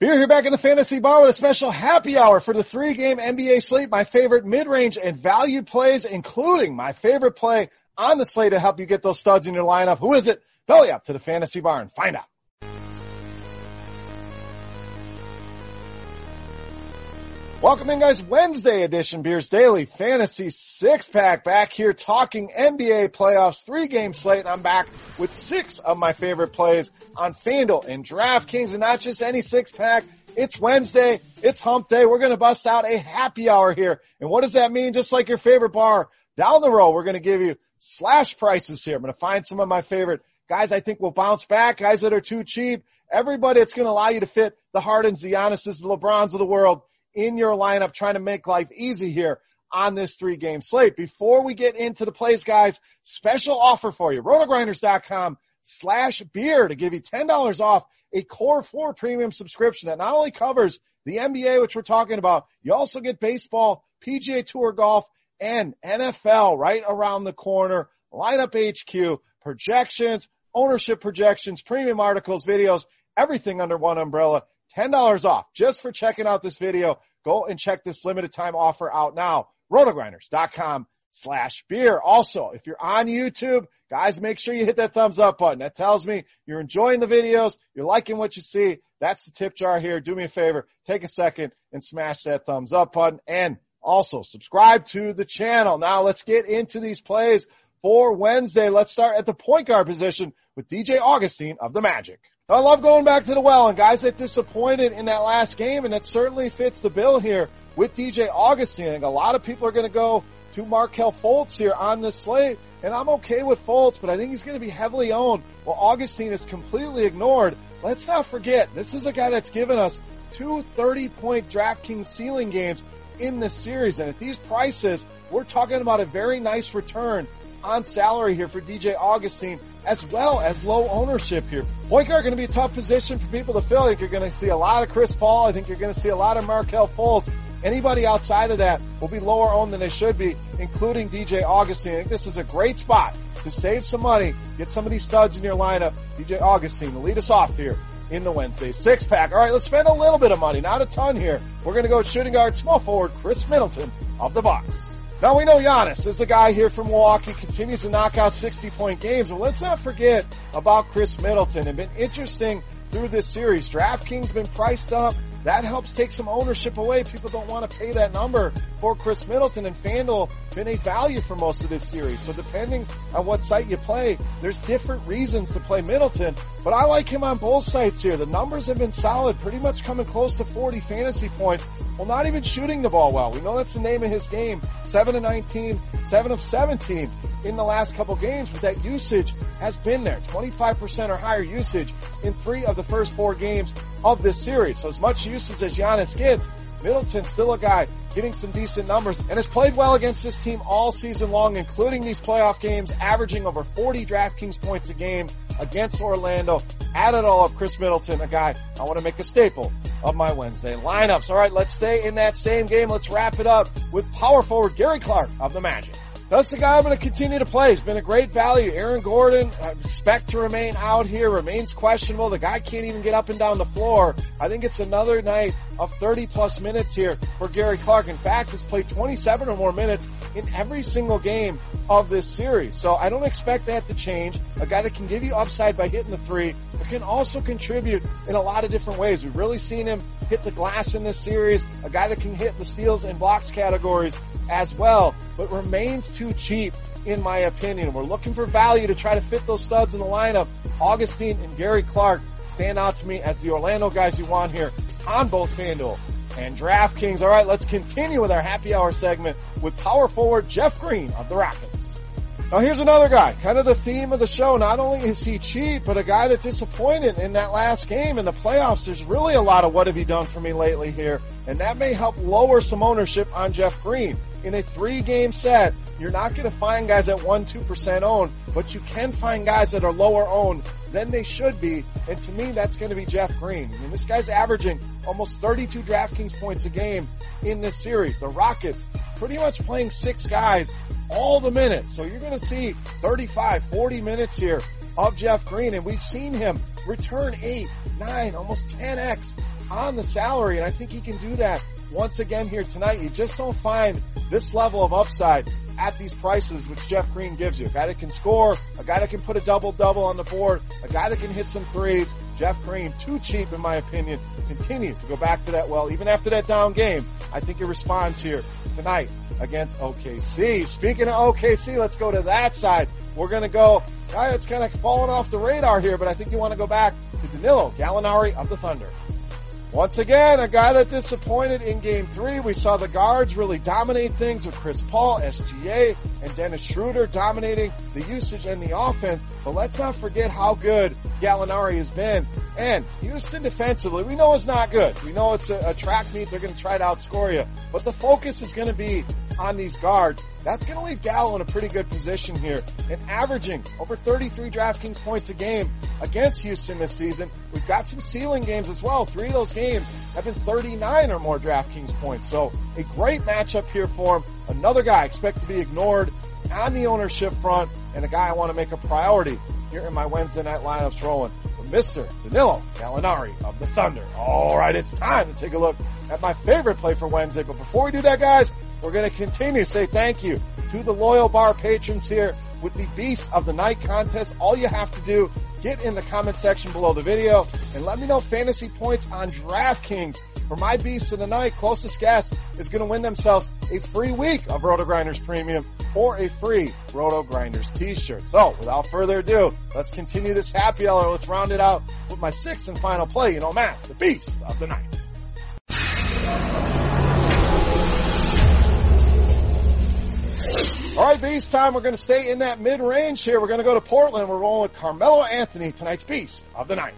Beer here back in the fantasy bar with a special happy hour for the three game NBA slate. My favorite mid-range and value plays, including my favorite play on the slate to help you get those studs in your lineup. Who is it? Belly up to the fantasy bar and find out. Welcome in guys, Wednesday edition Beers Daily Fantasy Six Pack back here talking NBA playoffs, three game slate. I'm back with six of my favorite plays on FanDuel and DraftKings and not just any six pack. It's Wednesday. It's hump day. We're going to bust out a happy hour here. And what does that mean? Just like your favorite bar down the road, we're going to give you slash prices here. I'm going to find some of my favorite guys I think will bounce back, guys that are too cheap. Everybody, it's going to allow you to fit the Hardens, the Giannis's, the LeBrons of the world in your lineup, trying to make life easy here on this three game slate. Before we get into the plays, guys, special offer for you. Rotogrinders.com slash beer to give you $10 off a core four premium subscription that not only covers the NBA, which we're talking about, you also get baseball, PGA Tour golf, and NFL right around the corner. Lineup HQ, projections, ownership projections, premium articles, videos, everything under one umbrella. $10 off just for checking out this video. Go and check this limited time offer out now. Rotogrinders.com slash beer. Also, if you're on YouTube, guys, make sure you hit that thumbs up button. That tells me you're enjoying the videos, you're liking what you see. That's the tip jar here. Do me a favor, take a second and smash that thumbs up button and also subscribe to the channel. Now let's get into these plays for Wednesday. Let's start at the point guard position with DJ Augustin of the Magic. I love going back to the well and guys that disappointed in that last game and that certainly fits the bill here with DJ Augustin. A lot of people are going to go to Markelle Fultz here on this slate and I'm okay with Fultz, but I think he's going to be heavily owned while Augustin is completely ignored. Let's not forget, this is a guy that's given us two 30 point DraftKings ceiling games in this series. And at these prices, we're talking about a very nice return on salary here for DJ Augustin as well as low ownership here. Point guard going to be a tough position for people to fill. I think you're going to see a lot of Chris Paul. I think you're going to see a lot of Markelle Fultz. Anybody outside of that will be lower owned than they should be, including DJ Augustin. I think this is a great spot to save some money, get some of these studs in your lineup. DJ Augustin to lead us off here in the Wednesday six pack. All right, let's spend a little bit of money, not a ton here. We're going to go shooting guard, small forward, Khris Middleton of the Bucks. Now we know Giannis is the guy here from Milwaukee, continues to knock out 60 point games, but let's not forget about Khris Middleton. It's been interesting through this series. DraftKings been priced up. That helps take some ownership away. People don't want to pay that number for Khris Middleton and FanDuel been a value for most of this series. So depending on what site you play, there's different reasons to play Middleton, but I like him on both sites here. The numbers have been solid, pretty much coming close to 40 fantasy points. Well, not even shooting the ball well. We know that's the name of his game. 7 of 19, 7 of 17 in the last couple games, but that usage has been there. 25% or higher usage in three of the first four games of this series. So as much usage as Giannis gets, Middleton's still a guy getting some decent numbers and has played well against this team all season long, including these playoff games, averaging over 40 DraftKings points a game against Orlando. Add it all up, Khris Middleton, a guy I want to make a staple of my Wednesday lineups. All right, let's stay in that same game. Let's wrap it up with power forward Gary Clark of the Magic. That's the guy I'm going to continue to play. He's been a great value. Aaron Gordon, uh, I expect to remain out here, remains questionable. The guy can't even get up and down the floor. I think it's another night of 30 plus minutes here for Gary Clark. In fact, has played 27 or more minutes in every single game of this series. So I don't expect that to change. A guy that can give you upside by hitting the three, but can also contribute in a lot of different ways. We've really seen him hit the glass in this series. A guy that can hit the steals and blocks categories as well, but remains too cheap in my opinion. We're looking for value to try to fit those studs in the lineup. Augustin and Gary Clark stand out to me as the Orlando guys you want here on both FanDuel and DraftKings. All right, let's continue with our happy hour segment with power forward Jeff Green of the Rockets. Now here's another guy, kind of the theme of the show. Not only is he cheap, but a guy that disappointed in that last game in the playoffs. There's really a lot of what have you done for me lately here, and that may help lower some ownership on Jeff Green. In a three game set, you're not going to find guys at one, two percent owned, but you can find guys that are lower owned than they should be. And to me, that's going to be Jeff Green. I mean, this guy's averaging almost 32 DraftKings points a game in this series. The Rockets pretty much playing six guys all the minutes. So you're going to see 35, 40 minutes here of Jeff Green, and we've seen him return eight, nine, almost 10x on the salary, and I think he can do that once again here tonight. You just don't find this level of upside at these prices, which Jeff Green gives you. A guy that can score, a guy that can put a double double on the board, a guy that can hit some threes. Jeff Green, too cheap in my opinion. Continue to go back to that well, even after that down game. I think he responds here tonight against OKC. Speaking of OKC, let's go to that side. We're going to go, ah, guy that's kind of fallen off the radar here, but I think you want to go back to Danilo Gallinari of the Thunder. Once again, a guy that disappointed in game three. We saw the guards really dominate things with Chris Paul, SGA, and Dennis Schroeder dominating the usage and the offense. But let's not forget how good Gallinari has been. And Houston defensively, we know it's not good. We know it's a, a track meet. They're going to try to outscore you. But the focus is going to be on these guards. That's going to leave Gallo in a pretty good position here and averaging over 33 DraftKings points a game against Houston this season. We've got some ceiling games as well. Three of those games have been 39 or more DraftKings points. So a great matchup here for him. Another guy expect to be ignored on the ownership front and a guy I want to make a priority here in my Wednesday night lineups rolling. Mr. Danilo Gallinari of the Thunder. All right, it's time to take a look at my favorite play for Wednesday. But before we do that, guys, we're going to continue to say thank you to the loyal bar patrons here with the Beast of the Night contest. All you have to do, get in the comment section below the video and let me know fantasy points on DraftKings for my Beast of the Night. Closest guess is going to win themselves a free week of Roto Grinders Premium or a free Roto Grinders t-shirt. So without further ado, let's continue this happy hour. Let's round it out with my sixth and final play. You know, Mass, the Beast of the Night. All right, Beast time. We're going to stay in that mid range here. We're going to go to Portland. We're rolling with Carmelo Anthony, tonight's Beast of the Night.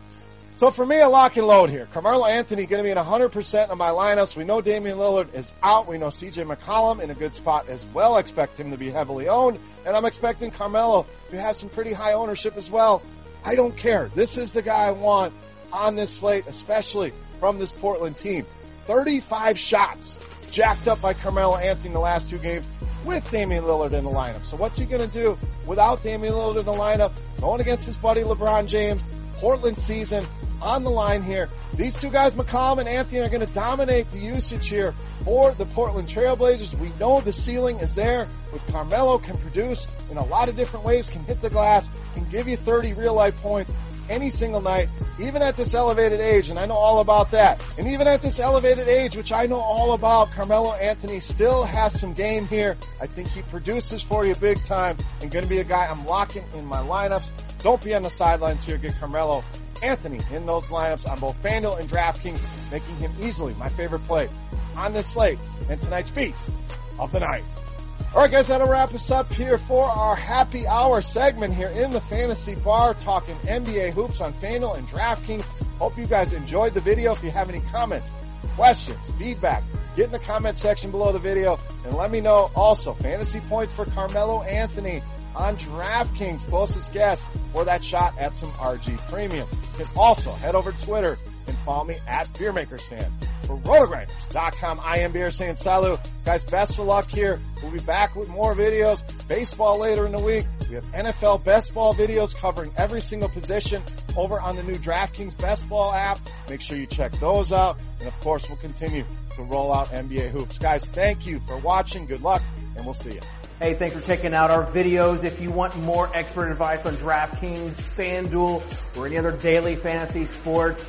So for me, a lock and load here. Carmelo Anthony going to be in 100% of my lineups. We know Damian Lillard is out. We know CJ McCollum in a good spot as well. Expect him to be heavily owned. And I'm expecting Carmelo to have some pretty high ownership as well. I don't care. This is the guy I want on this slate, especially from this Portland team. 35 shots jacked up by Carmelo Anthony the last two games with Damian Lillard in the lineup. So what's he going to do without Damian Lillard in the lineup? Going against his buddy LeBron James. Portland season on the line here. These two guys, McCollum and Anthony, are going to dominate the usage here for the Portland Trailblazers. We know the ceiling is there with Carmelo can produce in a lot of different ways, can hit the glass, can give you 30 real life points, any single night, even at this elevated age, and I know all about that. And even at this elevated age, which I know all about, Carmelo Anthony still has some game here. I think he produces for you big time and to be a guy I'm locking in my lineups. Don't be on the sidelines here. Get Carmelo Anthony in those lineups on both FanDuel and DraftKings, making him easily my favorite play on this slate and tonight's feast of the night. All right, guys, that'll wrap us up here for our happy hour segment here in the Fantasy Bar, talking NBA hoops on FanDuel and DraftKings. Hope you guys enjoyed the video. If you have any comments, questions, feedback, get in the comment section below the video and let me know. Also, fantasy points for Carmelo Anthony on DraftKings, closest guess for that shot at some RG Premium. You can also head over to Twitter and follow me at BeerMakersFan for rotogrinders.com. I am Beer saying salut. Guys, best of luck here. We'll be back with more videos. Baseball later in the week. We have NFL best ball videos covering every single position over on the new DraftKings best ball app. Make sure you check those out. And of course, we'll continue to roll out NBA hoops. Guys, thank you for watching. Good luck and we'll see you. Hey, thanks for checking out our videos. If you want more expert advice on DraftKings, FanDuel, or any other daily fantasy sports,